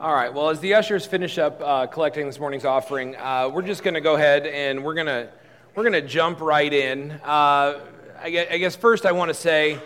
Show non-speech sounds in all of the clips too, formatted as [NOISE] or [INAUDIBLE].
All right. Well, as the ushers finish up uh, collecting this morning's offering, uh, we're just going to go ahead and we're going to we're going to jump right in. Uh, I, guess, I, guess, first I want to say,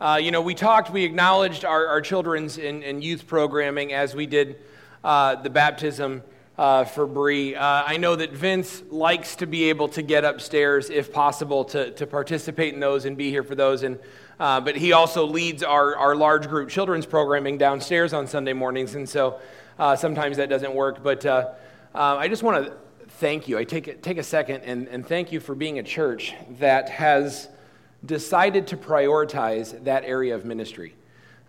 uh, you know, we talked, we acknowledged our, our children's and, and, youth programming as we did uh, the baptism uh, for Bree. I know that Vince likes to be able to get upstairs if possible to, to participate in those and be here for those. And uh, but he also leads our, our large group children's programming downstairs on Sunday mornings. And so uh, sometimes that doesn't work. But uh, uh I just want to thank you. I take, take a second and, and thank you for being a church that has decided to prioritize that area of ministry.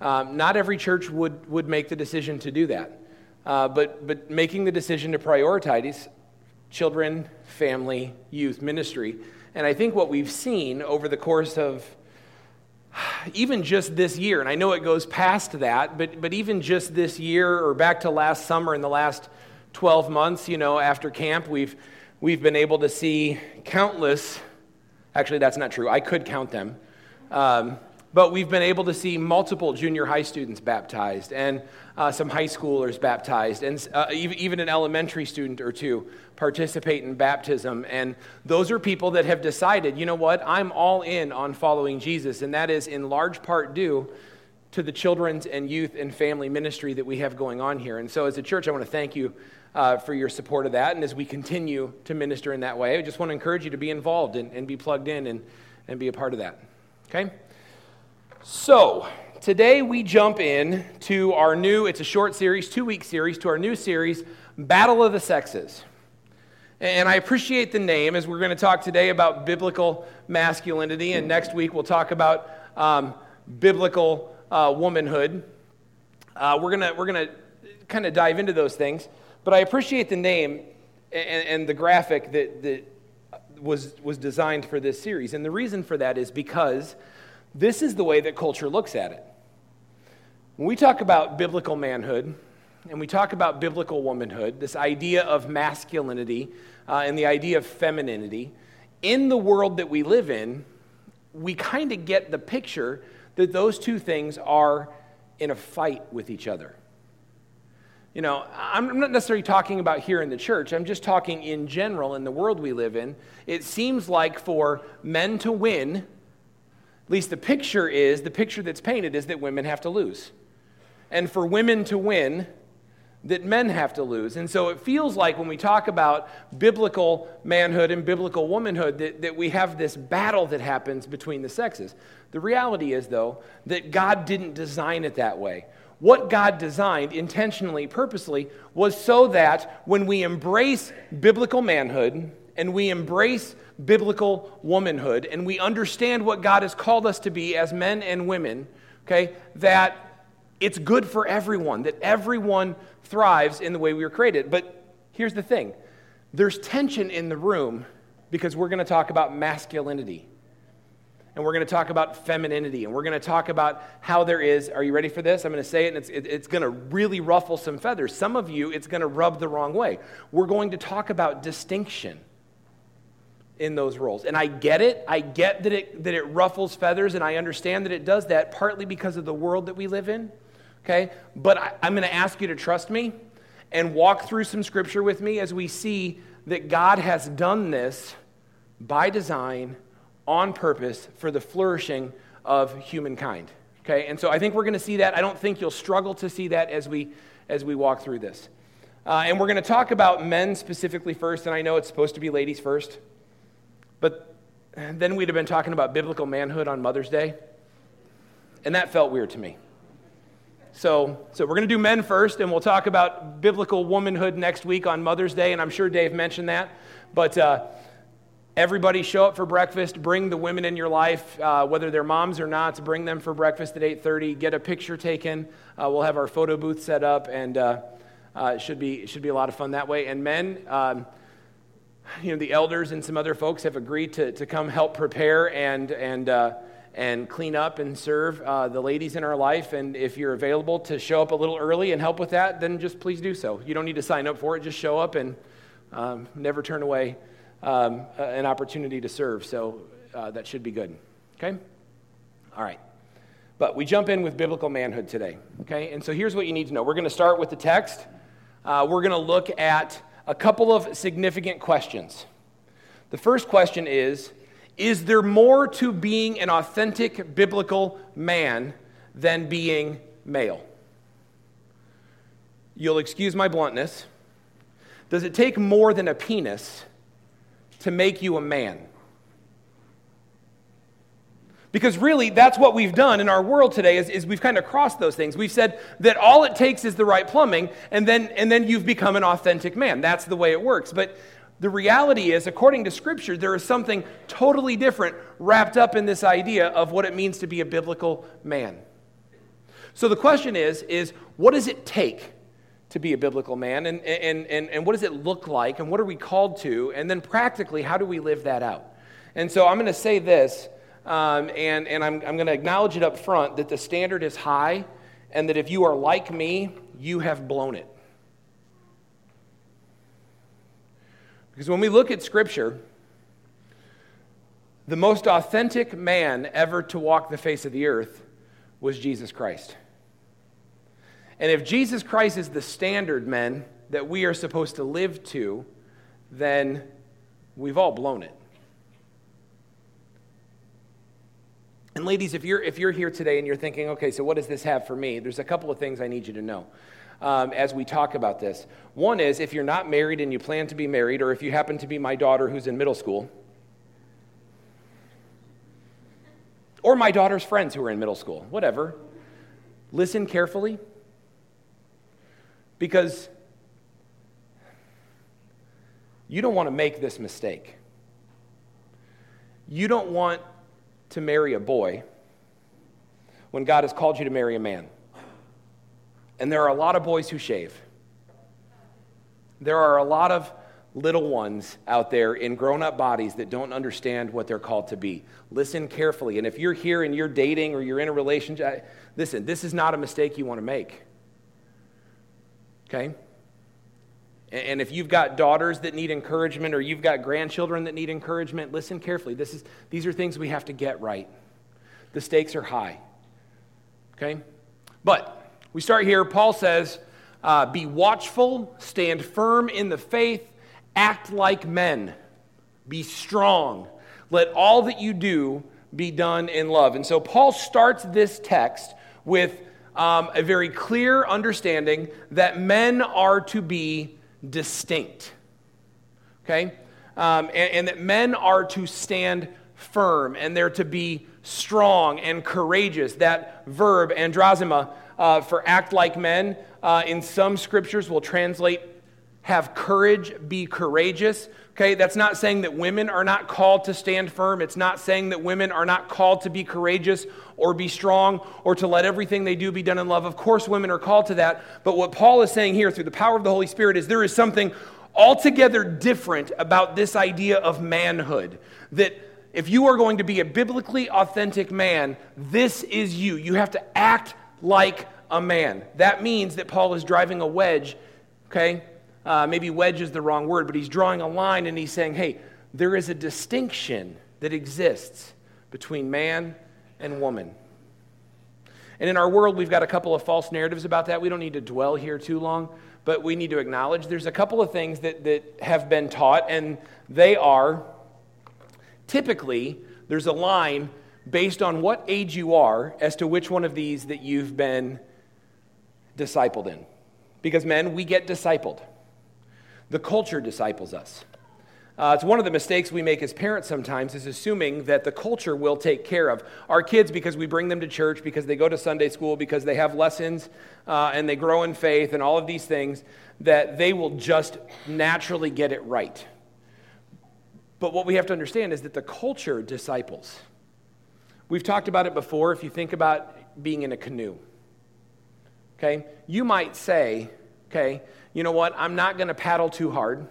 Um, not every church would, would make the decision to do that. Uh, but, but making the decision to prioritize children, family, youth ministry. And I think what we've seen over the course of [SIGHS] even just this year, and I know it goes past that, but, but even just this year or back to last summer in the last 12 months, you know, after camp, we've, we've been able to see countless, actually, that's not true. I could count them. Um, but we've been able to see multiple junior high students baptized and uh, some high schoolers baptized and uh, even an elementary student or two participate in baptism. And those are people that have decided you know what i'm all in on following jesus. And that is in large part due to the children's and youth and family ministry that we have going on here. And so as a church i want to thank you uh, for your support of that. And as we continue to minister in that way i just want to encourage you to be involved and, and be plugged in and, and be a part of that. Okay? So, today we jump in to our new, it's a short series, two week series, to our new series, Battle of the Sexes. And I appreciate the name as we're going to talk today about biblical masculinity, and next week we'll talk about um, biblical uh, womanhood. Uh, we're going we're gonna kind of dive into those things, but I appreciate the name and, and the graphic that, that was, was designed for this series. And the reason for that is because this is the way that culture looks at it. When we talk about biblical manhood and we talk about biblical womanhood, this idea of masculinity uh, and the idea of femininity, in the world that we live in, we kind of get the picture that those two things are in a fight with each other. You know, I'm not necessarily talking about here in the church, I'm just talking in general in the world we live in. It seems like for men to win, at least the picture is, the picture that's painted is that women have to lose. And for women to win, that men have to lose. And so it feels like when we talk about biblical manhood and biblical womanhood, that, that we have this battle that happens between the sexes. The reality is, though, that God didn't design it that way. What God designed intentionally, purposely, was so that when we embrace biblical manhood and we embrace biblical womanhood and we understand what God has called us to be as men and women, okay, that it's good for everyone, that everyone thrives in the way we were created. But here's the thing there's tension in the room because we're going to talk about masculinity. And we're going to talk about femininity. And we're going to talk about how there is, are you ready for this? I'm going to say it, and it's, it, it's going to really ruffle some feathers. Some of you, it's going to rub the wrong way. We're going to talk about distinction in those roles. And I get it. I get that it, that it ruffles feathers, and I understand that it does that partly because of the world that we live in. Okay? But I, I'm going to ask you to trust me and walk through some scripture with me as we see that God has done this by design, on purpose, for the flourishing of humankind. Okay? And so I think we're going to see that. I don't think you'll struggle to see that as we, as we walk through this. Uh, and we're going to talk about men specifically first, and I know it's supposed to be ladies first. But then we'd have been talking about biblical manhood on Mother's Day, and that felt weird to me. So, so we're going to do men first, and we'll talk about biblical womanhood next week on Mother's Day, and I'm sure Dave mentioned that. But uh, everybody show up for breakfast. Bring the women in your life, uh, whether they're moms or not. To bring them for breakfast at 8:30. Get a picture taken. Uh, we'll have our photo booth set up, and uh, uh, it should be it should be a lot of fun that way. And men. Um, you know, the elders and some other folks have agreed to, to come help prepare and, and, uh, and clean up and serve uh, the ladies in our life. And if you're available to show up a little early and help with that, then just please do so. You don't need to sign up for it, just show up and um, never turn away um, an opportunity to serve. So uh, that should be good. Okay? All right. But we jump in with biblical manhood today, okay? And so here's what you need to know. We're going to start with the text. Uh, we're going to look at a couple of significant questions. The first question is Is there more to being an authentic biblical man than being male? You'll excuse my bluntness. Does it take more than a penis to make you a man? Because really, that's what we've done in our world today is, is we've kind of crossed those things. We've said that all it takes is the right plumbing, and then, and then you've become an authentic man. That's the way it works. But the reality is, according to Scripture, there is something totally different wrapped up in this idea of what it means to be a biblical man. So the question is, is what does it take to be a biblical man? And, and, and, and what does it look like? And what are we called to? And then practically, how do we live that out? And so I'm going to say this um, and, and I'm, I'm going to acknowledge it up front that the standard is high, and that if you are like me, you have blown it. Because when we look at Scripture, the most authentic man ever to walk the face of the earth was Jesus Christ. And if Jesus Christ is the standard, men, that we are supposed to live to, then we've all blown it. And ladies, if you're, if you're here today and you're thinking, okay, so what does this have for me? There's a couple of things I need you to know um, as we talk about this. One is if you're not married and you plan to be married, or if you happen to be my daughter who's in middle school, or my daughter's friends who are in middle school, whatever, listen carefully because you don't want to make this mistake. You don't want to marry a boy when God has called you to marry a man. And there are a lot of boys who shave. There are a lot of little ones out there in grown up bodies that don't understand what they're called to be. Listen carefully. And if you're here and you're dating or you're in a relationship, listen, this is not a mistake you want to make. Okay? And if you've got daughters that need encouragement or you've got grandchildren that need encouragement, listen carefully. This is, these are things we have to get right. The stakes are high. Okay? But we start here. Paul says, uh, Be watchful, stand firm in the faith, act like men, be strong. Let all that you do be done in love. And so Paul starts this text with um, a very clear understanding that men are to be distinct. Okay? Um, and, and, that men are to stand firm and they're to be strong and courageous. That verb, androzima, uh, for act like men, uh, in some scriptures will translate have courage, be courageous. Okay, that's not saying that women are not called to stand firm. It's not saying that women are not called to be courageous or be strong or to let everything they do be done in love. Of course, women are called to that. But what Paul is saying here through the power of the Holy Spirit is there is something altogether different about this idea of manhood. That if you are going to be a biblically authentic man, this is you. You have to act like a man. That means that Paul is driving a wedge, okay? uh, maybe wedge is the wrong word, but he's drawing a line and he's saying, hey, there is a distinction that exists between man and woman. And in our world, we've got a couple of false narratives about that. We don't need to dwell here too long, but we need to acknowledge there's a couple of things that, that have been taught, and they are typically there's a line based on what age you are as to which one of these that you've been discipled in. Because men, we get discipled. The culture disciples us. Uh, it's one of the mistakes we make as parents sometimes is assuming that the culture will take care of our kids because we bring them to church, because they go to Sunday school, because they have lessons uh, and they grow in faith and all of these things, that they will just naturally get it right. But what we have to understand is that the culture disciples. We've talked about it before. If you think about being in a canoe, okay, you might say, okay, you know what? I'm not going to paddle too hard.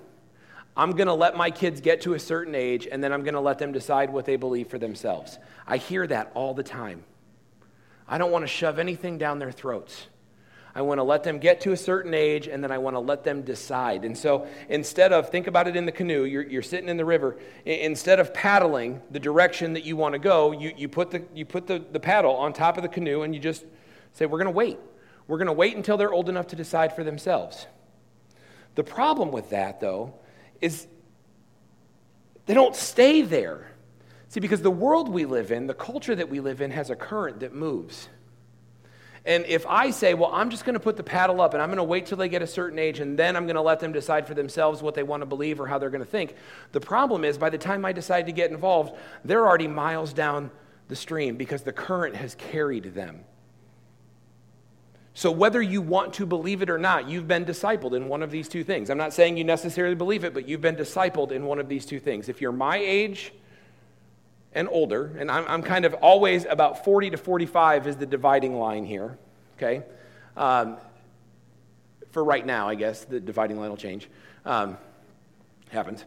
I'm going to let my kids get to a certain age and then I'm going to let them decide what they believe for themselves. I hear that all the time. I don't want to shove anything down their throats. I want to let them get to a certain age, and then I want to let them decide. And so instead of, think about it in the canoe, you're, you're sitting in the river. Instead of paddling the direction that you want to go, you, you put, the, you put the, the paddle on top of the canoe and you just say, We're going to wait. We're going to wait until they're old enough to decide for themselves. The problem with that, though, is they don't stay there. See, because the world we live in, the culture that we live in, has a current that moves. And if I say, well, I'm just going to put the paddle up and I'm going to wait till they get a certain age and then I'm going to let them decide for themselves what they want to believe or how they're going to think, the problem is by the time I decide to get involved, they're already miles down the stream because the current has carried them. So, whether you want to believe it or not, you've been discipled in one of these two things. I'm not saying you necessarily believe it, but you've been discipled in one of these two things. If you're my age, and older, and I'm, I'm kind of always about 40 to 45 is the dividing line here, okay? Um, for right now, I guess, the dividing line will change. Um, happens.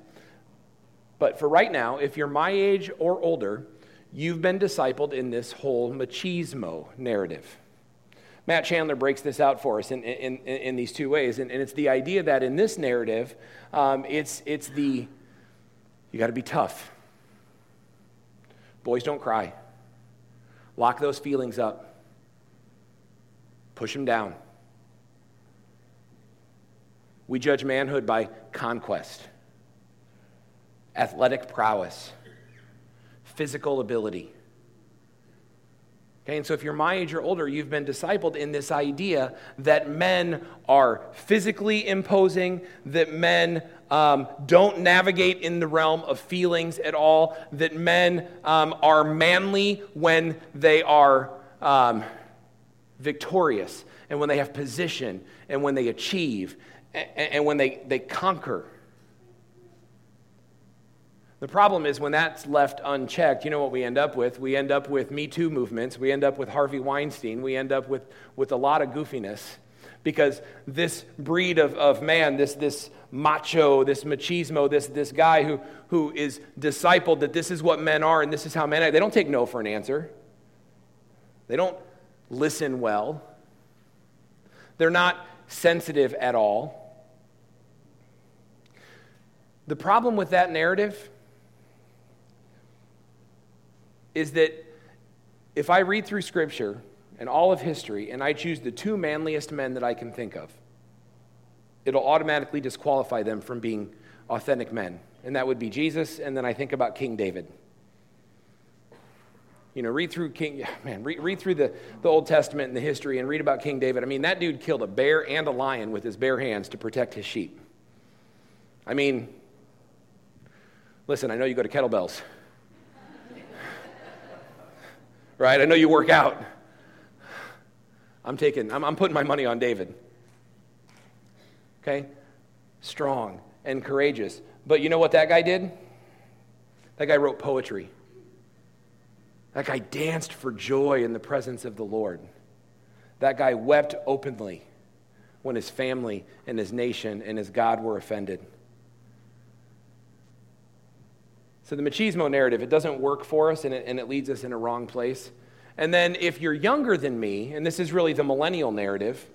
But for right now, if you're my age or older, you've been discipled in this whole machismo narrative. Matt Chandler breaks this out for us in, in, in, these two ways. And, and, it's the idea that in this narrative, um, it's, it's the, you got to be tough. Boys don't cry. Lock those feelings up. Push them down. We judge manhood by conquest, athletic prowess, physical ability. Okay, and so if you're my age or older, you've been discipled in this idea that men are physically imposing, that men um, don't navigate in the realm of feelings at all, that men um, are manly when they are um, victorious, and when they have position, and when they achieve, and, and when they, they conquer. The problem is when that's left unchecked, you know what we end up with? We end up with Me Too movements. We end up with Harvey Weinstein. We end up with, with a lot of goofiness because this breed of, of man, this, this macho, this machismo, this, this guy who, who is discipled that this is what men are and this is how men are, they don't take no for an answer. They don't listen well. They're not sensitive at all. The problem with that narrative is that if I read through Scripture and all of history and I choose the two manliest men that I can think of, it'll automatically disqualify them from being authentic men. And that would be Jesus, and then I think about King David. You know, read through King, man, read, read through the, the Old Testament and the history and read about King David. I mean, that dude killed a bear and a lion with his bare hands to protect his sheep. I mean, listen, I know you go to kettlebells right? I know you work out. I'm taking, I'm, I'm putting my money on David. Okay? Strong and courageous. But you know what that guy did? That guy wrote poetry. That guy danced for joy in the presence of the Lord. That guy wept openly when his family and his nation and his God were offended. So the machismo narrative, it doesn't work for us and it, and it leads us in a wrong place. And then if you're younger than me, and this is really the millennial narrative,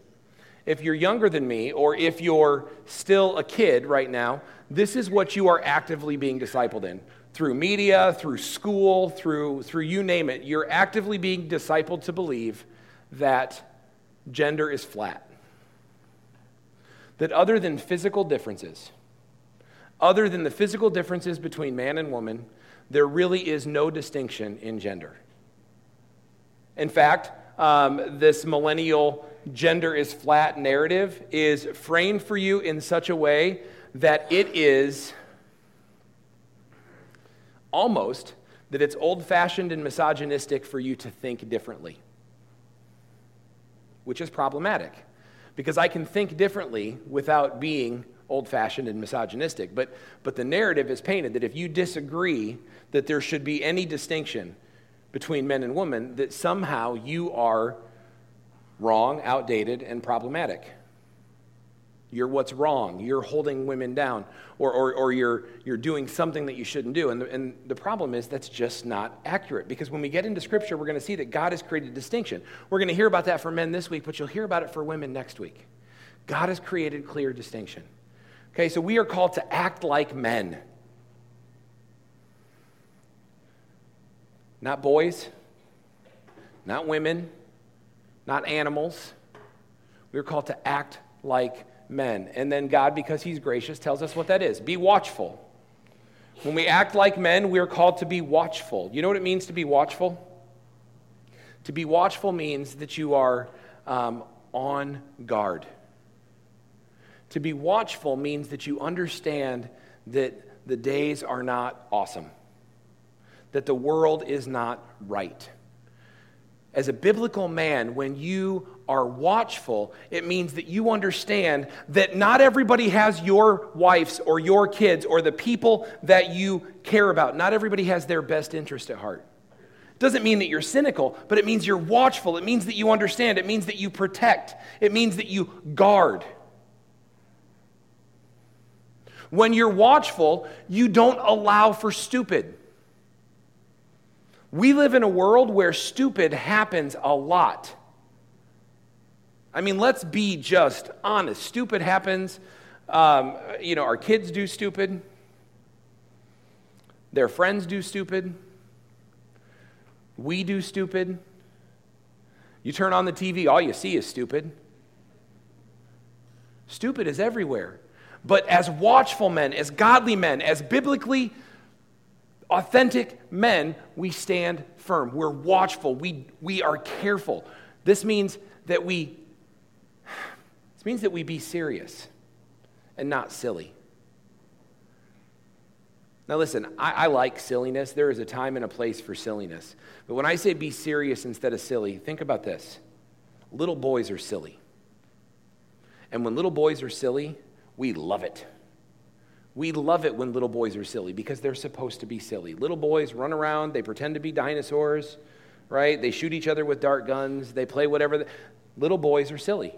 if you're younger than me, or if you're still a kid right now, this is what you are actively being discipled in. Through media, through school, through, through you name it, you're actively being discipled to believe that gender is flat. That other than physical differences, other than the physical differences between man and woman, there really is no distinction in gender. In fact, um, this millennial gender is flat narrative is framed for you in such a way that it is almost that it's old fashioned and misogynistic for you to think differently, which is problematic because I can think differently without being old fashioned and misogynistic. But, but the narrative is painted that if you disagree that there should be any distinction between men and women, that somehow you are wrong, outdated, and problematic. You're what's wrong. You're holding women down. Or, or, or you're, you're doing something that you shouldn't do. And the, and the problem is that's just not accurate. Because when we get into Scripture, we're going to see that God has created distinction. We're going to hear about that for men this week, but you'll hear about it for women next week. God has created clear distinction. Okay, so we are called to act like men. Not boys, not women, not animals. We're called to act like men. And then God, because He's gracious, tells us what that is be watchful. When we act like men, we're called to be watchful. You know what it means to be watchful? To be watchful means that you are um, on guard. To be watchful means that you understand that the days are not awesome, that the world is not right. As a biblical man, when you are watchful, it means that you understand that not everybody has your wives or your kids or the people that you care about. Not everybody has their best interest at heart. Doesn't mean that you're cynical, but it means you're watchful. It means that you understand. It means that you protect. It means that you guard. When you're watchful, you don't allow for stupid. We live in a world where stupid happens a lot. I mean, let's be just honest. Stupid happens. Um, you know, our kids do stupid, their friends do stupid, we do stupid. You turn on the TV, all you see is stupid. Stupid is everywhere. But as watchful men, as godly men, as biblically authentic men, we stand firm. We're watchful. We, we are careful. This means that we this means that we be serious and not silly. Now, listen, I, I, like silliness. There is a time and a place for silliness. But when I say be serious instead of silly, think about this little boys are silly. And when little boys are silly, we love it. We love it when little boys are silly because they're supposed to be silly. Little boys run around, they pretend to be dinosaurs, right? They shoot each other with dart guns, they play whatever. Little boys are silly.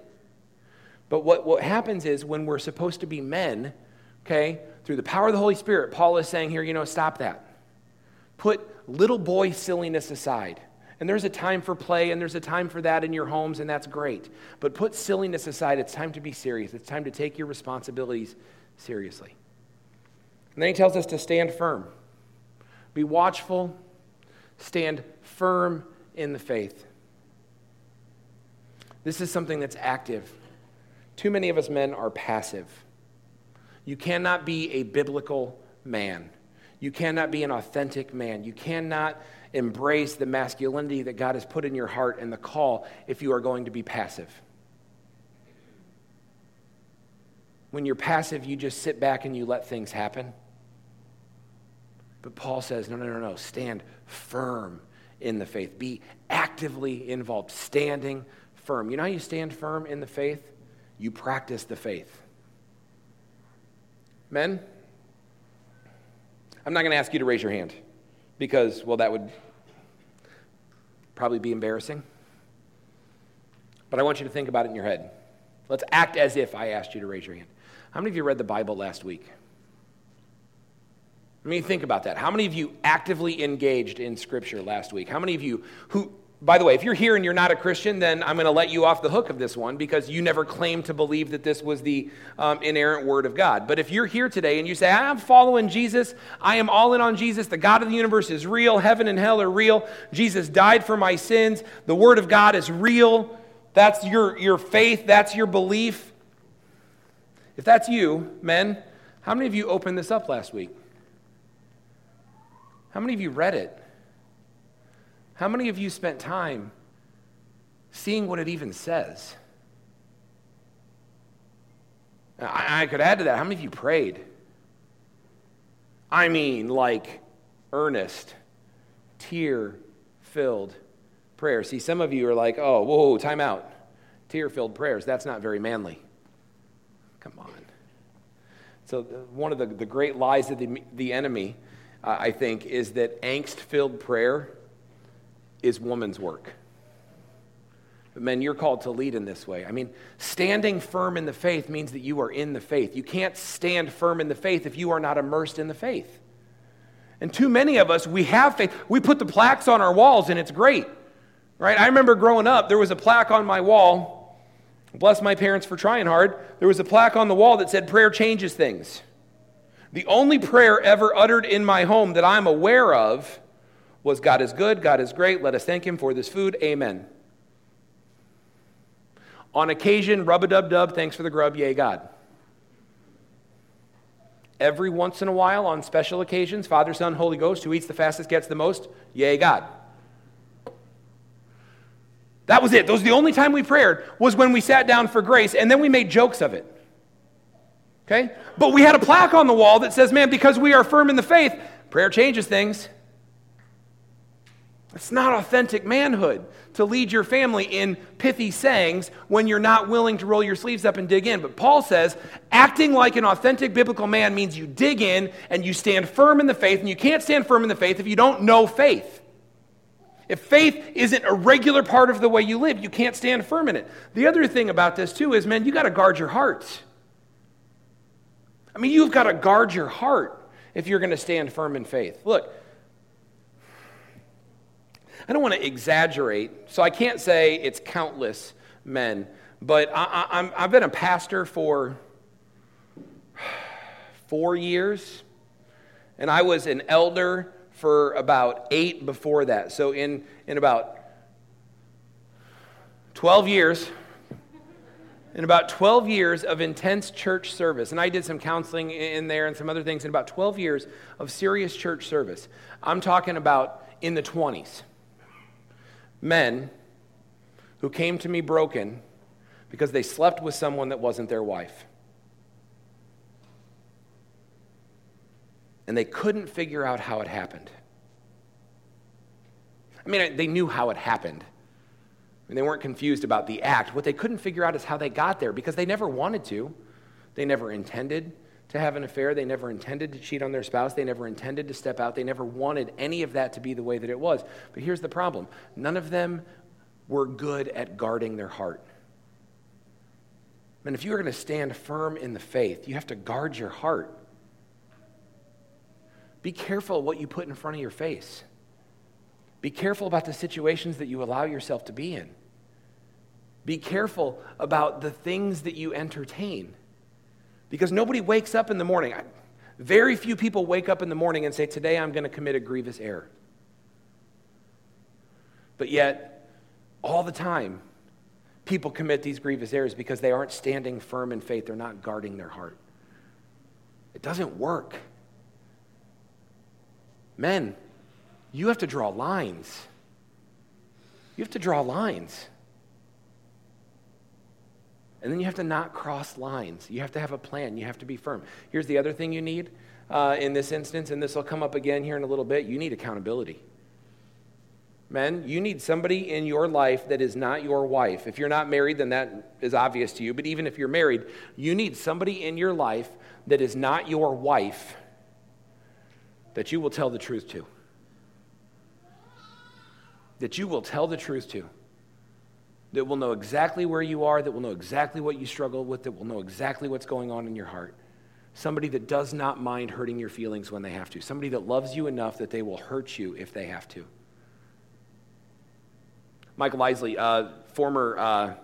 But what, what happens is when we're supposed to be men, okay, through the power of the Holy Spirit, Paul is saying here, you know, stop that. Put little boy silliness aside. And there's a time for play and there's a time for that in your homes, and that's great. But put silliness aside. It's time to be serious. It's time to take your responsibilities seriously. And then he tells us to stand firm. Be watchful, stand firm in the faith. This is something that's active. Too many of us men are passive. You cannot be a biblical man. You cannot be an authentic man. You cannot embrace the masculinity that God has put in your heart and the call if you are going to be passive. When you're passive, you just sit back and you let things happen. But Paul says, no, no, no, no. Stand firm in the faith. Be actively involved, standing firm. You know how you stand firm in the faith? you practice the faith. Men, I'm not going to ask you to raise your hand because, well, that would probably be embarrassing. But I want you to think about it in your head. Let's act as if I asked you to raise your hand. How many of you read the Bible last week? I mean, think about that. How many of you actively engaged in Scripture last week? How many of you who by the way, if you're here and you're not a Christian, then I'm going to let you off the hook of this one because you never claimed to believe that this was the um, inerrant word of God. But if you're here today and you say, I'm following Jesus, I am all in on Jesus, the God of the universe is real, heaven and hell are real, Jesus died for my sins, the word of God is real, that's your, your faith, that's your belief. If that's you, men, how many of you opened this up last week? How many of you read it? How many of you spent time seeing what it even says? I, I could add to that. How many of you prayed? I mean, like earnest, tear filled prayer. See, some of you are like, oh, whoa, time out. Tear filled prayers. That's not very manly. Come on. So, one of the, the great lies of the, the enemy, uh, I think, is that angst filled prayer is woman's work. But men, you're called to lead in this way. I mean, standing firm in the faith means that you are in the faith. You can't stand firm in the faith if you are not immersed in the faith. And too many of us, we have faith. We put the plaques on our walls and it's great. Right? I remember growing up, there was a plaque on my wall. Bless my parents for trying hard. There was a plaque on the wall that said, Prayer changes things. The only prayer ever uttered in my home that I'm aware of was God is good, God is great, let us thank Him for this food, amen. On occasion, rub a dub dub, thanks for the grub, yay God. Every once in a while, on special occasions, Father, Son, Holy Ghost, who eats the fastest gets the most, yay God. That was it. Those the only time we prayed, was when we sat down for grace, and then we made jokes of it. Okay? But we had a plaque on the wall that says, man, because we are firm in the faith, prayer changes things. It's not authentic manhood to lead your family in pithy sayings when you're not willing to roll your sleeves up and dig in. But Paul says acting like an authentic biblical man means you dig in and you stand firm in the faith, and you can't stand firm in the faith if you don't know faith. If faith isn't a regular part of the way you live, you can't stand firm in it. The other thing about this, too, is man, you got to guard your heart. I mean, you've got to guard your heart if you're going to stand firm in faith. Look, I don't want to exaggerate, so I can't say it's countless men, but I, have been a pastor for four years, and I was an elder for about eight before that. So, in, in about 12 years, in about 12 years of intense church service, and I did some counseling in there and some other things, in about 12 years of serious church service, I'm talking about in the 20s men who came to me broken because they slept with someone that wasn't their wife. And they couldn't figure out how it happened. I mean, they knew how it happened. I mean, they weren't confused about the act. What they couldn't figure out is how they got there because they never wanted to. They never intended to have an affair. They never intended to cheat on their spouse. They never intended to step out. They never wanted any of that to be the way that it was. But here's the problem none of them were good at guarding their heart. And if you are going to stand firm in the faith, you have to guard your heart. Be careful what you put in front of your face. Be careful about the situations that you allow yourself to be in. Be careful about the things that you entertain. Because nobody wakes up in the morning. Very few people wake up in the morning and say, Today I'm going to commit a grievous error. But yet, all the time, people commit these grievous errors because they aren't standing firm in faith. They're not guarding their heart. It doesn't work. Men, you have to draw lines. You have to draw lines. And then you have to not cross lines. You have to have a plan. You have to be firm. Here's the other thing you need uh, in this instance, and this will come up again here in a little bit. You need accountability. Men, you need somebody in your life that is not your wife. If you're not married, then that is obvious to you. But even if you're married, you need somebody in your life that is not your wife that you will tell the truth to. That you will tell the truth to that will know exactly where you are, that will know exactly what you struggle with, that will know exactly what's going on in your heart. Somebody that does not mind hurting your feelings when they have to. Somebody that loves you enough that they will hurt you if they have to. Michael Easley, uh, former uh,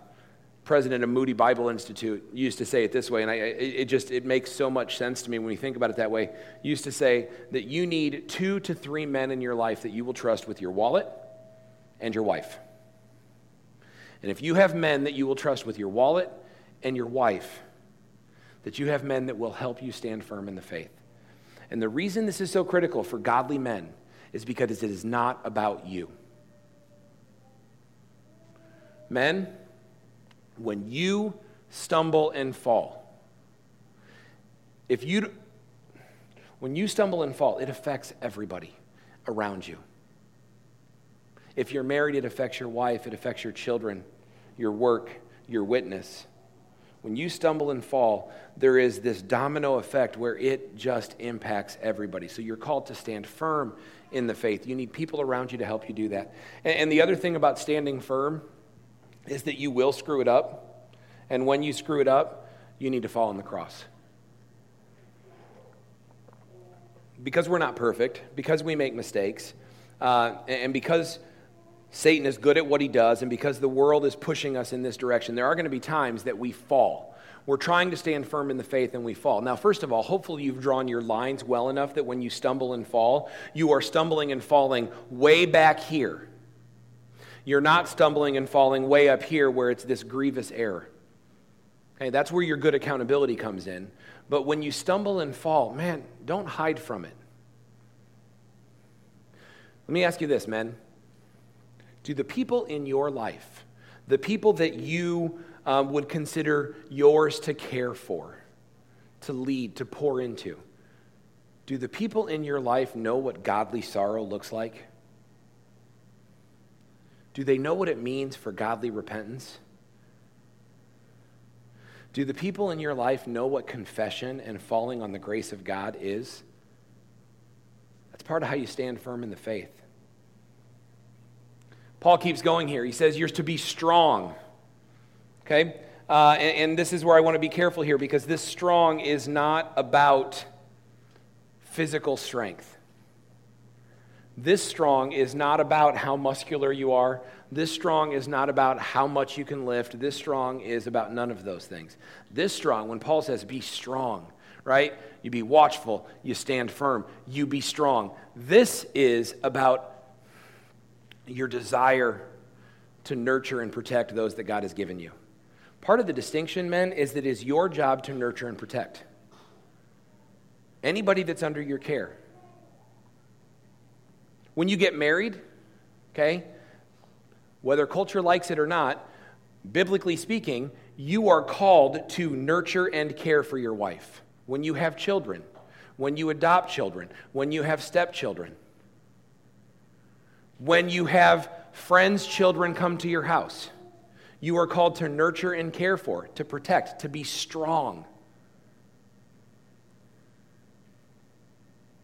president of Moody Bible Institute, used to say it this way, and I, it, it just it makes so much sense to me when you think about it that way. He used to say that you need two to three men in your life that you will trust with your wallet and your wife. And if you have men that you will trust with your wallet and your wife, that you have men that will help you stand firm in the faith. And the reason this is so critical for godly men is because it is not about you. Men, when you stumble and fall, if you when you stumble and fall, it affects everybody around you. If you're married, it affects your wife, it affects your children, your work, your witness. When you stumble and fall, there is this domino effect where it just impacts everybody. So you're called to stand firm in the faith. You need people around you to help you do that. And, the other thing about standing firm is that you will screw it up. And when you screw it up, you need to fall on the cross. Because we're not perfect, because we make mistakes, uh, and because Satan is good at what he does, and because the world is pushing us in this direction, there are going to be times that we fall. We're trying to stand firm in the faith and we fall. Now, first of all, hopefully you've drawn your lines well enough that when you stumble and fall, you are stumbling and falling way back here. You're not stumbling and falling way up here where it's this grievous error. Okay, that's where your good accountability comes in. But when you stumble and fall, man, don't hide from it. Let me ask you this, men. Do the people in your life, the people that you um, would consider yours to care for, to lead, to pour into, do the people in your life know what godly sorrow looks like? Do they know what it means for godly repentance? Do the people in your life know what confession and falling on the grace of God is? That's part of how you stand firm in the faith. Paul keeps going here. He says, You're to be strong. Okay? Uh, and, and this is where I want to be careful here because this strong is not about physical strength. This strong is not about how muscular you are. This strong is not about how much you can lift. This strong is about none of those things. This strong, when Paul says be strong, right? You be watchful, you stand firm, you be strong. This is about your desire to nurture and protect those that God has given you. Part of the distinction, men, is that it is your job to nurture and protect. Anybody that's under your care. When you get married, okay, whether culture likes it or not, biblically speaking, you are called to nurture and care for your wife. When you have children, when you adopt children, when you have stepchildren, when you have friends' children come to your house, you are called to nurture and care for, to protect, to be strong.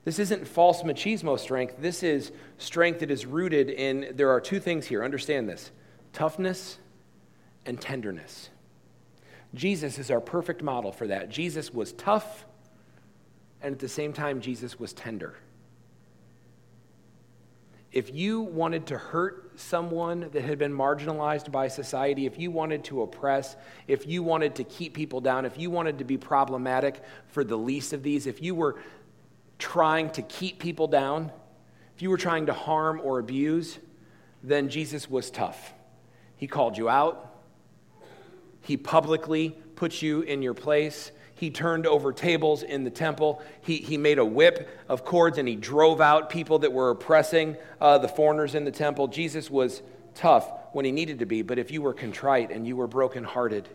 This isn't false machismo strength. This is strength that is rooted in, there are two things here. Understand this toughness and tenderness. Jesus is our perfect model for that. Jesus was tough, and at the same time, Jesus was tender. If you wanted to hurt someone that had been marginalized by society, if you wanted to oppress, if you wanted to keep people down, if you wanted to be problematic for the least of these, if you were trying to keep people down, if you were trying to harm or abuse, then Jesus was tough. He called you out, He publicly put you in your place. He turned over tables in the temple. He, he made a whip of cords and he drove out people that were oppressing uh, the foreigners in the temple. Jesus was tough when he needed to be, but if you were contrite and you were brokenhearted,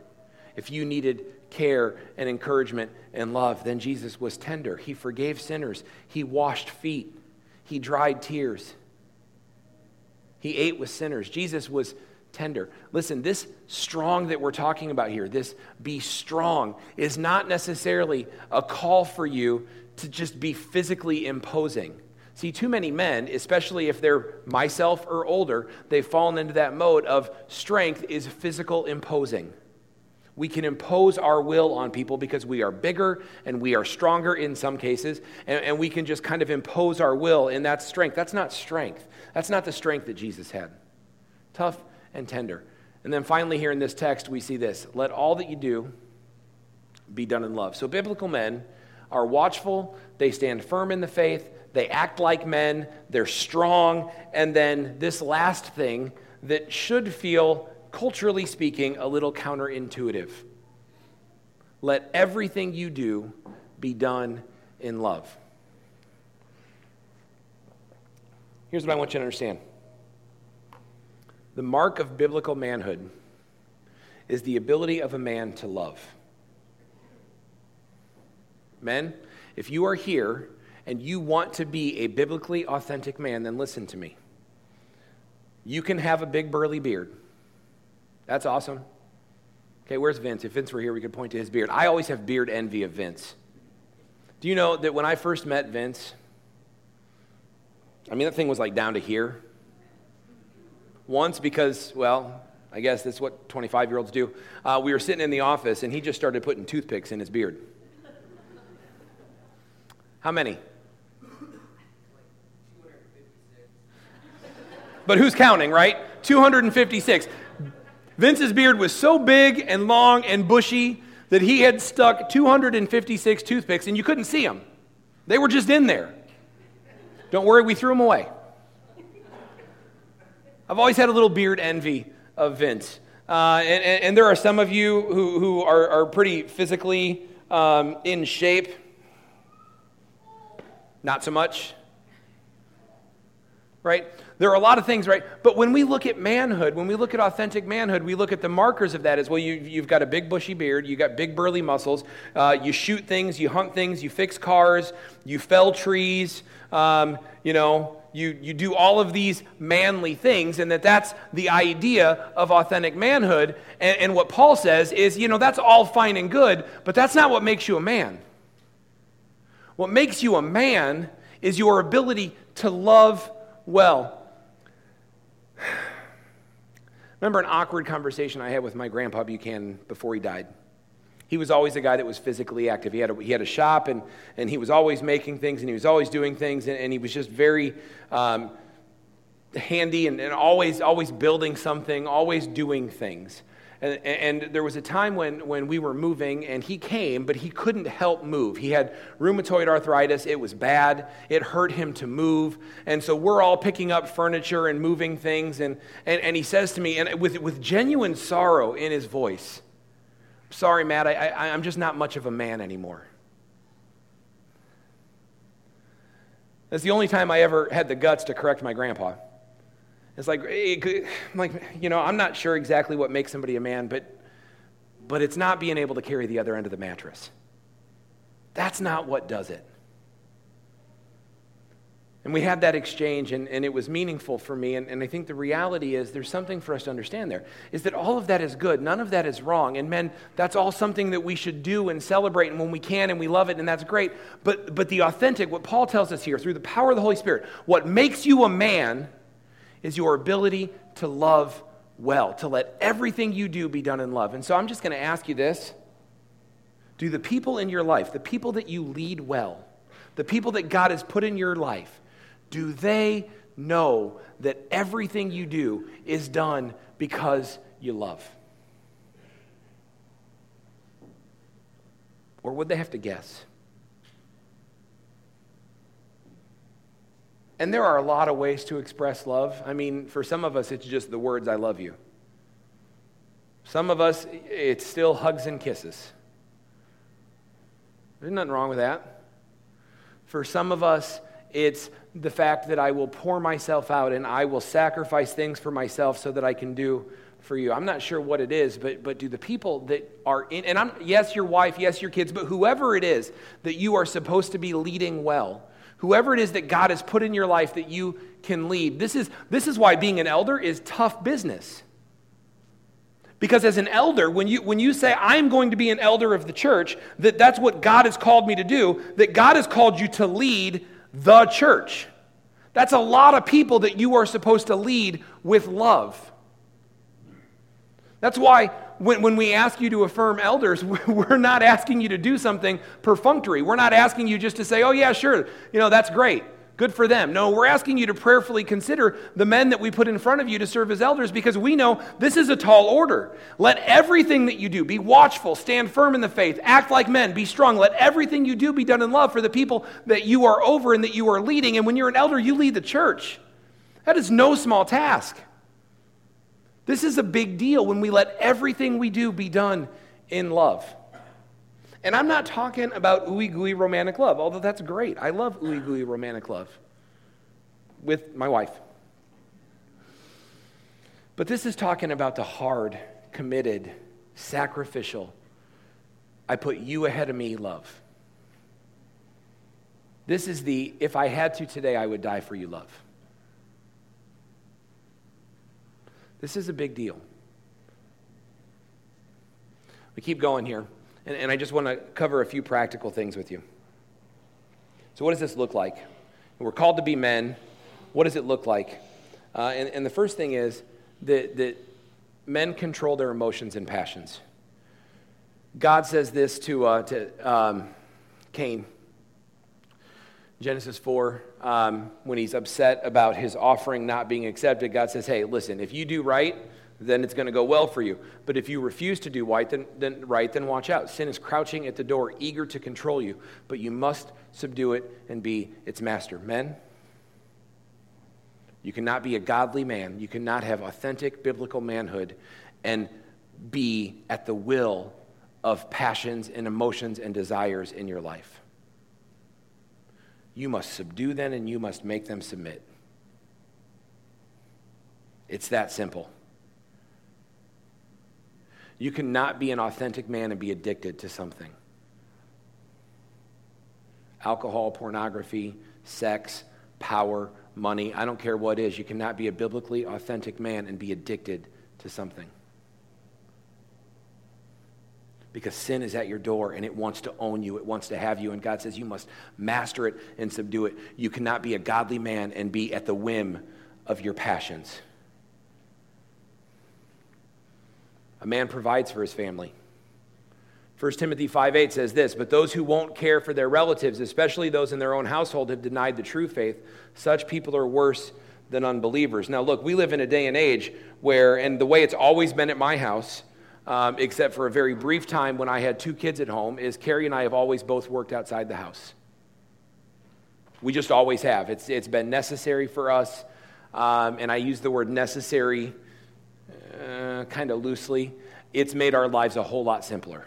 if you needed care and encouragement and love, then Jesus was tender. He forgave sinners, He washed feet, He dried tears, He ate with sinners. Jesus was tender. Listen, this strong that we're talking about here, this be strong, is not necessarily a call for you to just be physically imposing. See, too many men, especially if they're myself or older, they've fallen into that mode of strength is physical imposing. We can impose our will on people because we are bigger and we are stronger in some cases, and, and we can just kind of impose our will in that strength. That's not strength. That's not the strength that Jesus had. Tough and tender. And then finally, here in this text, we see this let all that you do be done in love. So, biblical men are watchful, they stand firm in the faith, they act like men, they're strong, and then this last thing that should feel culturally speaking, a little counterintuitive. Let everything you do be done in love. Here's what I want you to understand the mark of biblical manhood is the ability of a man to love. Men, if you are here and you want to be a biblically authentic man, then listen to me. You can have a big burly beard. That's awesome. Okay, where's Vince? If Vince were here, we could point to his beard. I always have beard envy of Vince. Do you know that when I first met Vince, I mean, that thing was like down to here. Once because, well, I guess that's what 25 year olds do. Uh, we were sitting in the office, and he just started putting toothpicks in his beard. How many? But who's counting, right? 256. Vince's beard was so big and long and bushy that he had stuck 256 toothpicks and you couldn't see them. They were just in there. Don't worry, we threw them away. I've always had a little beard envy of Vince. Uh, and, and, and, there are some of you who, who are, are pretty physically um, in shape. Not so much. Right? There are a lot of things, right? But when we look at manhood, when we look at authentic manhood, we look at the markers of that as well. You, have got a big bushy beard, you've got big burly muscles, uh, you shoot things, you hunt things, you fix cars, you fell trees, um, you know, you, you do all of these manly things, and that that's the idea of authentic manhood. And, and what Paul says is, you know, that's all fine and good, but that's not what makes you a man. What makes you a man is your ability to love well. [SIGHS] Remember an awkward conversation I had with my grandpa Buchanan before he died? He was always a guy that was physically active. He had a, he had a shop and, and he was always making things and he was always doing things and, and he was just very um, handy and, and always, always building something, always doing things. And, and, there was a time when, when we were moving, and he came, but he couldn't help move. He had rheumatoid arthritis. It was bad. It hurt him to move. And so we're all picking up furniture and moving things. And, and, and he says to me, and with, with genuine sorrow in his voice, Sorry, Matt, I, I, I'm just not much of a man anymore. That's the only time I ever had the guts to correct my grandpa. It's like, eh, it, like, you know, I'm not sure exactly what makes somebody a man, but, but it's not being able to carry the other end of the mattress. That's not what does it. And we had that exchange, and, and it was meaningful for me. And, and I think the reality is there's something for us to understand there is that all of that is good. None of that is wrong. And men, that's all something that we should do and celebrate and when we can and we love it, and that's great. But, but the authentic, what Paul tells us here through the power of the Holy Spirit, what makes you a man is your ability to love well, to let everything you do be done in love. And so I'm just going to ask you this Do the people in your life, the people that you lead well, the people that God has put in your life, do they know that everything you do is done because you love? Or would they have to guess? And there are a lot of ways to express love. I mean, for some of us, it's just the words, I love you. Some of us, it's still hugs and kisses. There's nothing wrong with that. For some of us, it's the fact that I will pour myself out and I will sacrifice things for myself so that I can do for you. I'm not sure what it is, but, but do the people that are in, and I'm, yes, your wife, yes, your kids, but whoever it is that you are supposed to be leading well, whoever it is that God has put in your life that you can lead. This is, this is why being an elder is tough business. Because as an elder, when you, when you say, I'm going to be an elder of the church, that that's what God has called me to do, that God has called you to lead the church. That's a lot of people that you are supposed to lead with love. That's why when, when we ask you to affirm elders, [LAUGHS] we're not asking you to do something perfunctory. We're not asking you just to say, oh, yeah, sure, you know, that's great. Good for them. No, we're asking you to prayerfully consider the men that we put in front of you to serve as elders because we know this is a tall order. Let everything that you do be watchful, stand firm in the faith, act like men, be strong. Let everything you do be done in love for the people that you are over and that you are leading. And when you're an elder, you lead the church. That is no small task. This is a big deal when we let everything we do be done in love. And I'm not talking about ooey gooey romantic love, although that's great. I love ooey gooey romantic love with my wife. But this is talking about the hard, committed, sacrificial, I put you ahead of me love. This is the, if I had to today, I would die for you love. This is a big deal. We keep going here. And, and I just want to cover a few practical things with you. So, what does this look like? We're called to be men. What does it look like? Uh, and, and the first thing is that, that men control their emotions and passions. God says this to, uh, to um, Cain. Genesis 4, um, when he's upset about his offering not being accepted, God says, Hey, listen, if you do right, then it's going to go well for you. But if you refuse to do right then, then, right, then watch out. Sin is crouching at the door, eager to control you, but you must subdue it and be its master. Men, you cannot be a godly man. You cannot have authentic biblical manhood and be at the will of passions and emotions and desires in your life. You must subdue them and you must make them submit. It's that simple. You cannot be an authentic man and be addicted to something alcohol, pornography, sex, power, money. I don't care what it is. You cannot be a biblically authentic man and be addicted to something. Because sin is at your door and it wants to own you, it wants to have you. And God says you must master it and subdue it. You cannot be a godly man and be at the whim of your passions. A man provides for his family. 1 Timothy 5:8 says this, but those who won't care for their relatives, especially those in their own household have denied the true faith, such people are worse than unbelievers. Now look, we live in a day and age where and the way it's always been at my house, um, except for a very brief time when I had two kids at home, is Carrie and I have always both worked outside the house. We just always have. It's, it's been necessary for us, um, and I use the word necessary kind of loosely. It's made our lives a whole lot simpler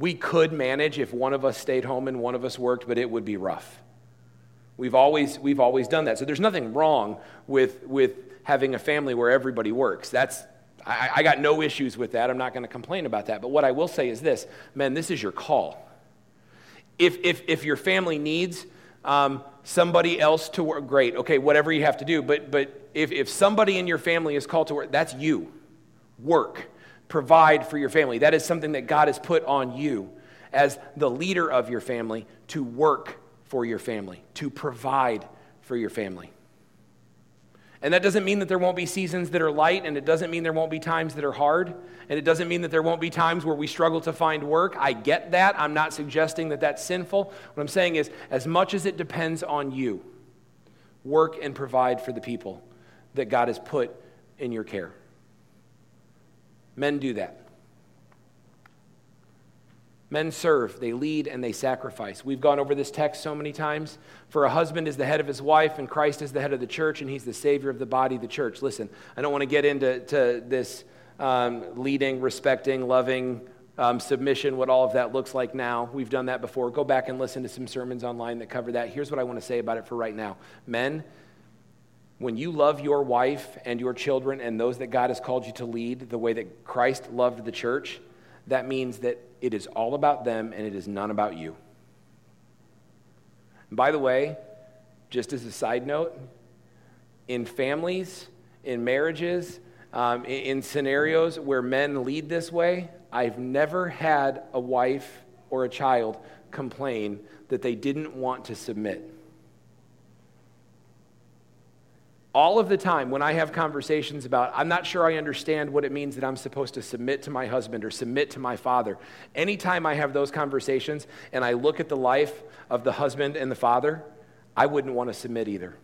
we could manage if one of us stayed home and one of us worked, but it would be rough. We've always, we've always done that. So there's nothing wrong with, with having a family where everybody works. That's, I, I got no issues with that. I'm not going to complain about that. But what I will say is this man, this is your call. If, if, if your family needs um, somebody else to work, great, okay, whatever you have to do. But, but if, if somebody in your family is called to work, that's you. Work provide for your family. That is something that God has put on you as the leader of your family to work for your family, to provide for your family. And that doesn't mean that there won't be seasons that are light, and it doesn't mean there won't be times that are hard, and it doesn't mean that there won't be times where we struggle to find work. I get that. I'm not suggesting that that's sinful. What I'm saying is, as much as it depends on you, work and provide for the people that God has put in your care. Men do that. Men serve, they lead, and they sacrifice. We've gone over this text so many times. For a husband is the head of his wife, and Christ is the head of the church, and he's the savior of the body, the church. Listen, I don't want to get into to this um, leading, respecting, loving, um, submission, what all of that looks like now. We've done that before. Go back and listen to some sermons online that cover that. Here's what I want to say about it for right now. Men, when you love your wife and your children and those that God has called you to lead the way that Christ loved the church, that means that it is all about them and it is none about you. by the way, just as a side note, in families, in marriages, um, in, in scenarios where men lead this way, I've never had a wife or a child complain that they didn't want to submit. All of the time when I have conversations about, I'm not sure I understand what it means that I'm supposed to submit to my husband or submit to my father. Anytime I have those conversations and I look at the life of the husband and the father, I wouldn't want to submit either.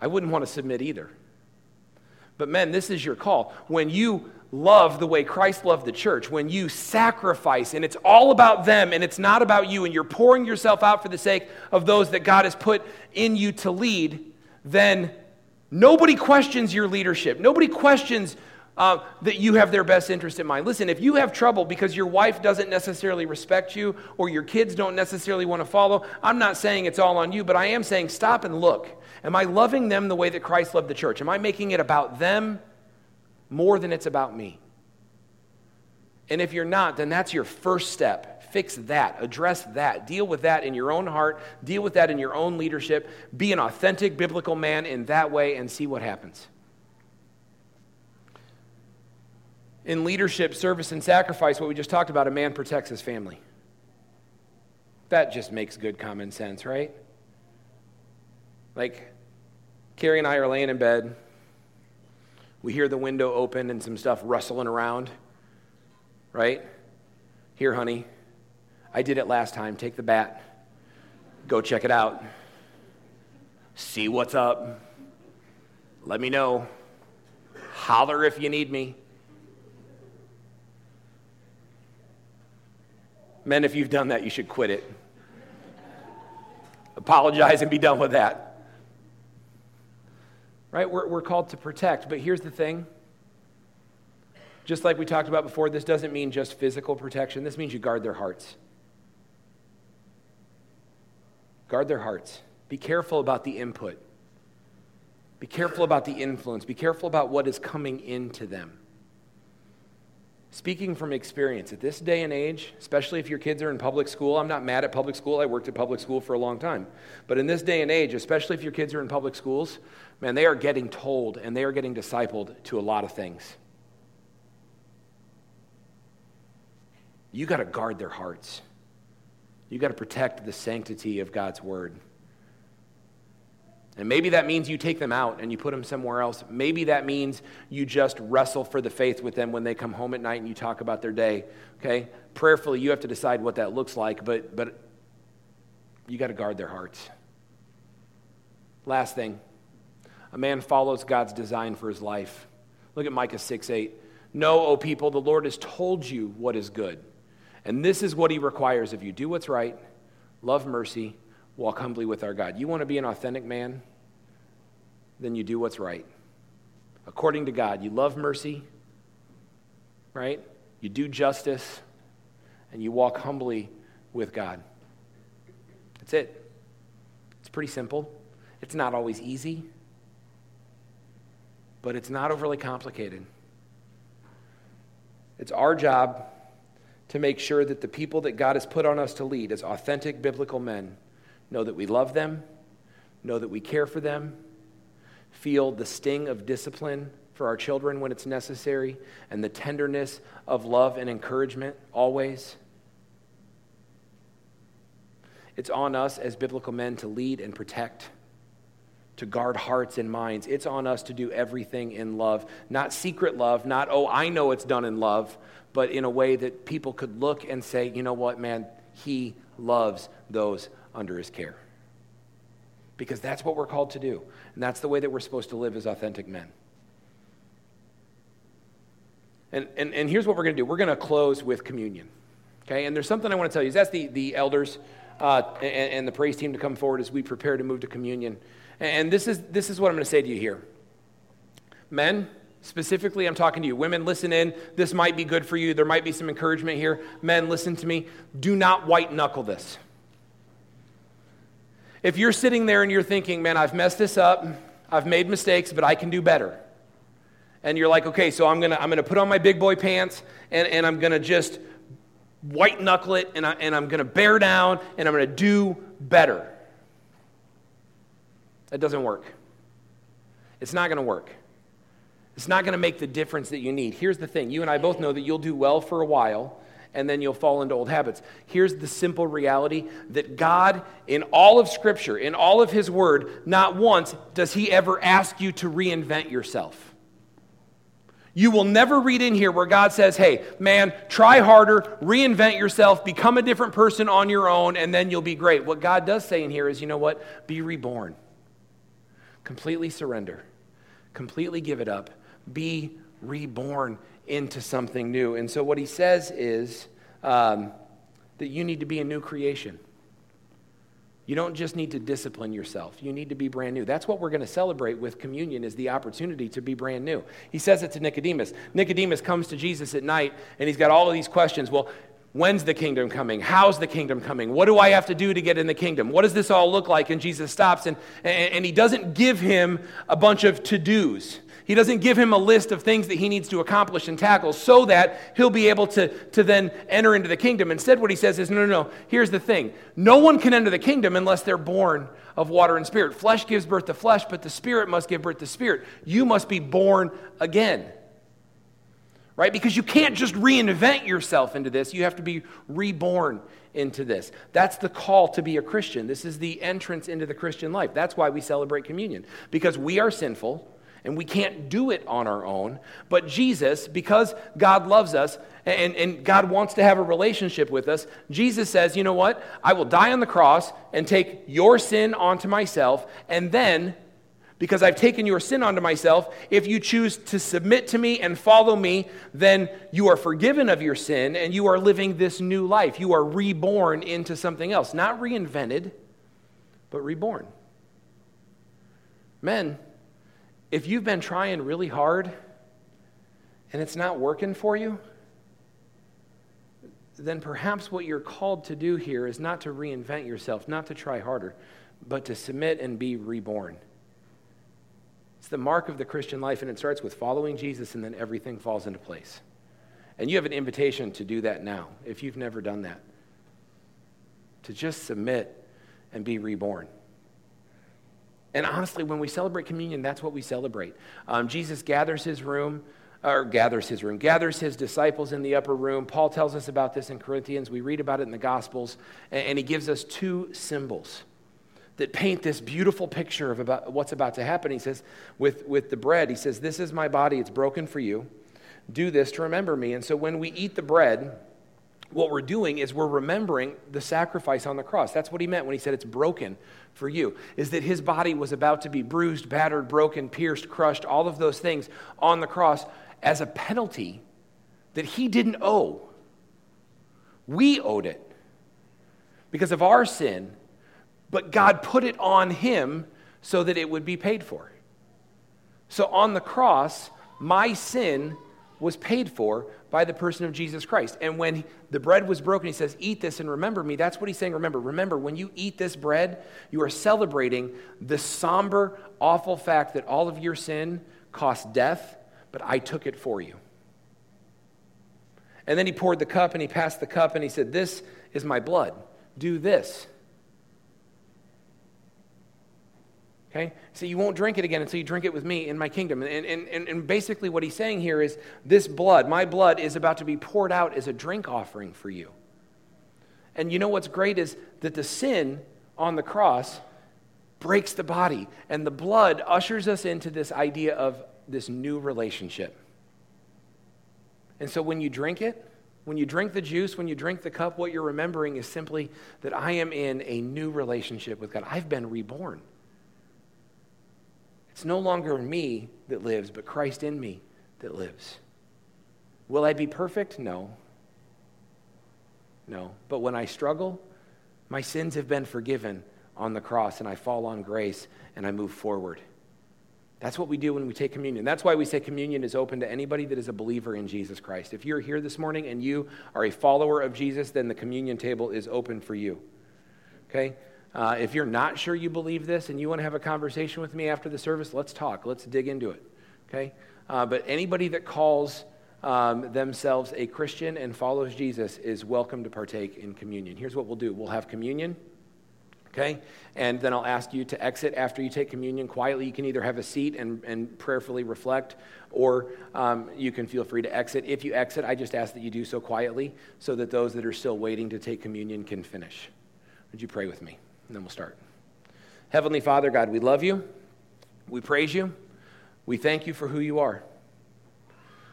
I wouldn't want to submit either. But men, this is your call. When you love the way Christ loved the church, when you sacrifice and it's all about them and it's not about you, and you're pouring yourself out for the sake of those that God has put in you to lead, then nobody questions your leadership. Nobody questions uh, that you have their best interest in mind. Listen, if you have trouble because your wife doesn't necessarily respect you or your kids don't necessarily want to follow, I'm not saying it's all on you, but I am saying stop and look. Am I loving them the way that Christ loved the church? Am I making it about them more than it's about me. And if you're not, then that's your first step. Fix that, address that, deal with that in your own heart, deal with that in your own leadership. Be an authentic biblical man in that way and see what happens. In leadership, service, and sacrifice, what we just talked about, a man protects his family. That just makes good common sense, right? Like, Carrie and I are laying in bed We hear the window open and some stuff rustling around, right? Here, honey, I did it last time. Take the bat. Go check it out. See what's up. Let me know. Holler if you need me. Men, if you've done that, you should quit it. Apologize and be done with that. Right? We're, we're called to protect, but here's the thing. Just like we talked about before, this doesn't mean just physical protection. This means you guard their hearts. Guard their hearts. Be careful about the input. Be careful about the influence. Be careful about what is coming into them. Speaking from experience, at this day and age, especially if your kids are in public school, I'm not mad at public school. I worked at public school for a long time. But in this day and age, especially if your kids are in public schools, man, they are getting told and they are getting discipled to a lot of things. You got to guard their hearts. You got to protect the sanctity of God's word. And maybe that means you take them out and you put them somewhere else. Maybe that means you just wrestle for the faith with them when they come home at night and you talk about their day. Okay? Prayerfully, you have to decide what that looks like, but, but you got to guard their hearts. Last thing a man follows God's design for his life. Look at Micah 6 8. Know, O people, the Lord has told you what is good. And this is what he requires of you do what's right, love mercy, walk humbly with our God. You want to be an authentic man? then you do what's right. According to God, you love mercy, right? You do justice, and you walk humbly with God. That's it. It's pretty simple. It's not always easy, but it's not overly complicated. It's our job to make sure that the people that God has put on us to lead as authentic biblical men know that we love them, know that we care for them, feel the sting of discipline for our children when it's necessary and the tenderness of love and encouragement always. It's on us as biblical men to lead and protect, to guard hearts and minds. It's on us to do everything in love, not secret love, not, oh, I know it's done in love, but in a way that people could look and say, you know what, man, he loves those under his care because that's what we're called to do. And that's the way that we're supposed to live as authentic men. And, and, and here's what we're going to do we're going to close with communion. Okay? And there's something I want to tell you. That's the, the elders uh, and, and, the praise team to come forward as we prepare to move to communion. And this is, this is what I'm going to say to you here. Men, specifically, I'm talking to you. Women, listen in. This might be good for you. There might be some encouragement here. Men, listen to me. Do not white knuckle this. If you're sitting there and you're thinking, man, I've messed this up, I've made mistakes, but I can do better. And you're like, okay, so I'm going to I'm gonna put on my big boy pants and, and I'm going to just white knuckle it and, I, and I'm going to bear down and I'm going to do better. That doesn't work. It's not going to work. It's not going to make the difference that you need. Here's the thing you and I both know that you'll do well for a while and then you'll fall into old habits. Here's the simple reality that God, in all of Scripture, in all of His Word, not once does He ever ask you to reinvent yourself. You will never read in here where God says, hey, man, try harder, reinvent yourself, become a different person on your own, and then you'll be great. What God does say in here is, you know what? Be reborn. Completely surrender. Completely give it up. Be reborn into something new. And so, what he says is um, that you need to be a new creation. You don't just need to discipline yourself. You need to be brand new. That's what we're going to celebrate with communion is the opportunity to be brand new. He says it to Nicodemus. Nicodemus comes to Jesus at night and he's got all of these questions. Well, when's the kingdom coming? How's the kingdom coming? What do I have to do to get in the kingdom? What does this all look like? And Jesus stops and, and, he doesn't give him a bunch of to-dos. He doesn't give him a list of things that he needs to accomplish and tackle so that he'll be able to, to then enter into the kingdom. Instead, what he says is no, no, no. Here's the thing no one can enter the kingdom unless they're born of water and spirit. Flesh gives birth to flesh, but the spirit must give birth to spirit. You must be born again. Right? Because you can't just reinvent yourself into this. You have to be reborn into this. That's the call to be a Christian. This is the entrance into the Christian life. That's why we celebrate communion. Because we are sinful And we can't do it on our own. But Jesus, because God loves us and, and God wants to have a relationship with us, Jesus says, you know what? I will die on the cross and take your sin onto myself. And then, because I've taken your sin onto myself, if you choose to submit to me and follow me, then you are forgiven of your sin and you are living this new life. You are reborn into something else. Not reinvented, but reborn. Men, if you've been trying really hard and it's not working for you, then perhaps what you're called to do here is not to reinvent yourself, not to try harder, but to submit and be reborn. It's the mark of the Christian life, and it starts with following Jesus, and then everything falls into place. And you have an invitation to do that now, if you've never done that, to just submit and be reborn. And honestly, when we celebrate communion, that's what we celebrate. Um, Jesus gathers his room, or gathers his room, gathers his disciples in the upper room. Paul tells us about this in Corinthians. We read about it in the Gospels, and, and he gives us two symbols that paint this beautiful picture of about what's about to happen. He says, with, with the bread, he says, This is my body, it's broken for you. Do this to remember me. And so when we eat the bread, what we're doing is we're remembering the sacrifice on the cross. That's what he meant when he said it's broken for you, is that his body was about to be bruised, battered, broken, pierced, crushed, all of those things on the cross as a penalty that he didn't owe. We owed it because of our sin, but God put it on him so that it would be paid for. So on the cross, my sin was paid for by the person of Jesus Christ. And when the bread was broken, he says, Eat this and remember me. That's what he's saying. Remember, remember, when you eat this bread, you are celebrating the somber, awful fact that all of your sin cost death, but I took it for you. And then he poured the cup and he passed the cup and he said, This is my blood. Do this Okay? So you won't drink it again until you drink it with me in my kingdom. And, and, and, and basically, what he's saying here is this blood, my blood, is about to be poured out as a drink offering for you. And you know what's great is that the sin on the cross breaks the body, and the blood ushers us into this idea of this new relationship. And so when you drink it, when you drink the juice, when you drink the cup, what you're remembering is simply that I am in a new relationship with God. I've been reborn. It's no longer me that lives, but Christ in me that lives. Will I be perfect? No. No. But when I struggle, my sins have been forgiven on the cross, and I fall on grace and I move forward. That's what we do when we take communion. That's why we say communion is open to anybody that is a believer in Jesus Christ. If you're here this morning and you are a follower of Jesus, then the communion table is open for you. Okay? Uh, if you're not sure you believe this and you want to have a conversation with me after the service, let's talk. Let's dig into it. Okay? Uh, but anybody that calls um, themselves a Christian and follows Jesus is welcome to partake in communion. Here's what we'll do we'll have communion. Okay? And then I'll ask you to exit after you take communion quietly. You can either have a seat and, and prayerfully reflect, or um, you can feel free to exit. If you exit, I just ask that you do so quietly so that those that are still waiting to take communion can finish. Would you pray with me? And then we'll start. Heavenly Father, God, we love you. We praise you. We thank you for who you are.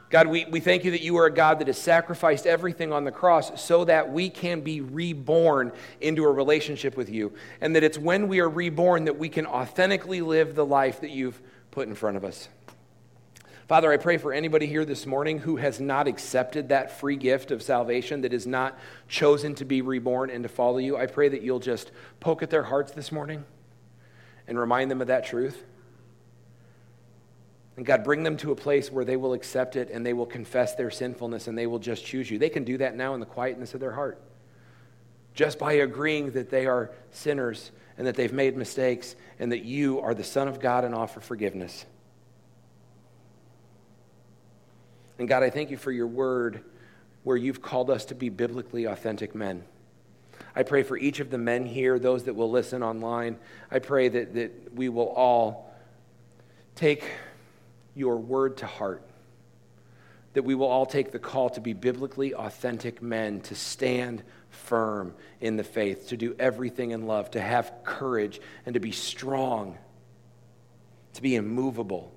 God, we, we thank you that you are a God that has sacrificed everything on the cross so that we can be reborn into a relationship with you. And that it's when we are reborn that we can authentically live the life that you've put in front of us. Father, I pray for anybody here this morning who has not accepted that free gift of salvation, that has not chosen to be reborn and to follow you. I pray that you'll just poke at their hearts this morning and remind them of that truth. And God, bring them to a place where they will accept it and they will confess their sinfulness and they will just choose you. They can do that now in the quietness of their heart. Just by agreeing that they are sinners and that they've made mistakes and that you are the Son of God and offer forgiveness. And God, I thank you for your word where you've called us to be biblically authentic men. I pray for each of the men here, those that will listen online. I pray that, that we will all take your word to heart. That we will all take the call to be biblically authentic men, to stand firm in the faith, to do everything in love, to have courage, and to be strong, to be immovable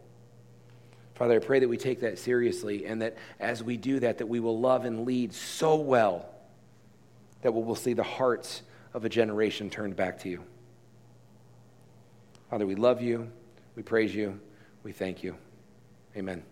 Father, I pray that we take that seriously and that as we do that, that we will love and lead so well that we will see the hearts of a generation turned back to you. Father, we love you, we praise you, we thank you. Amen.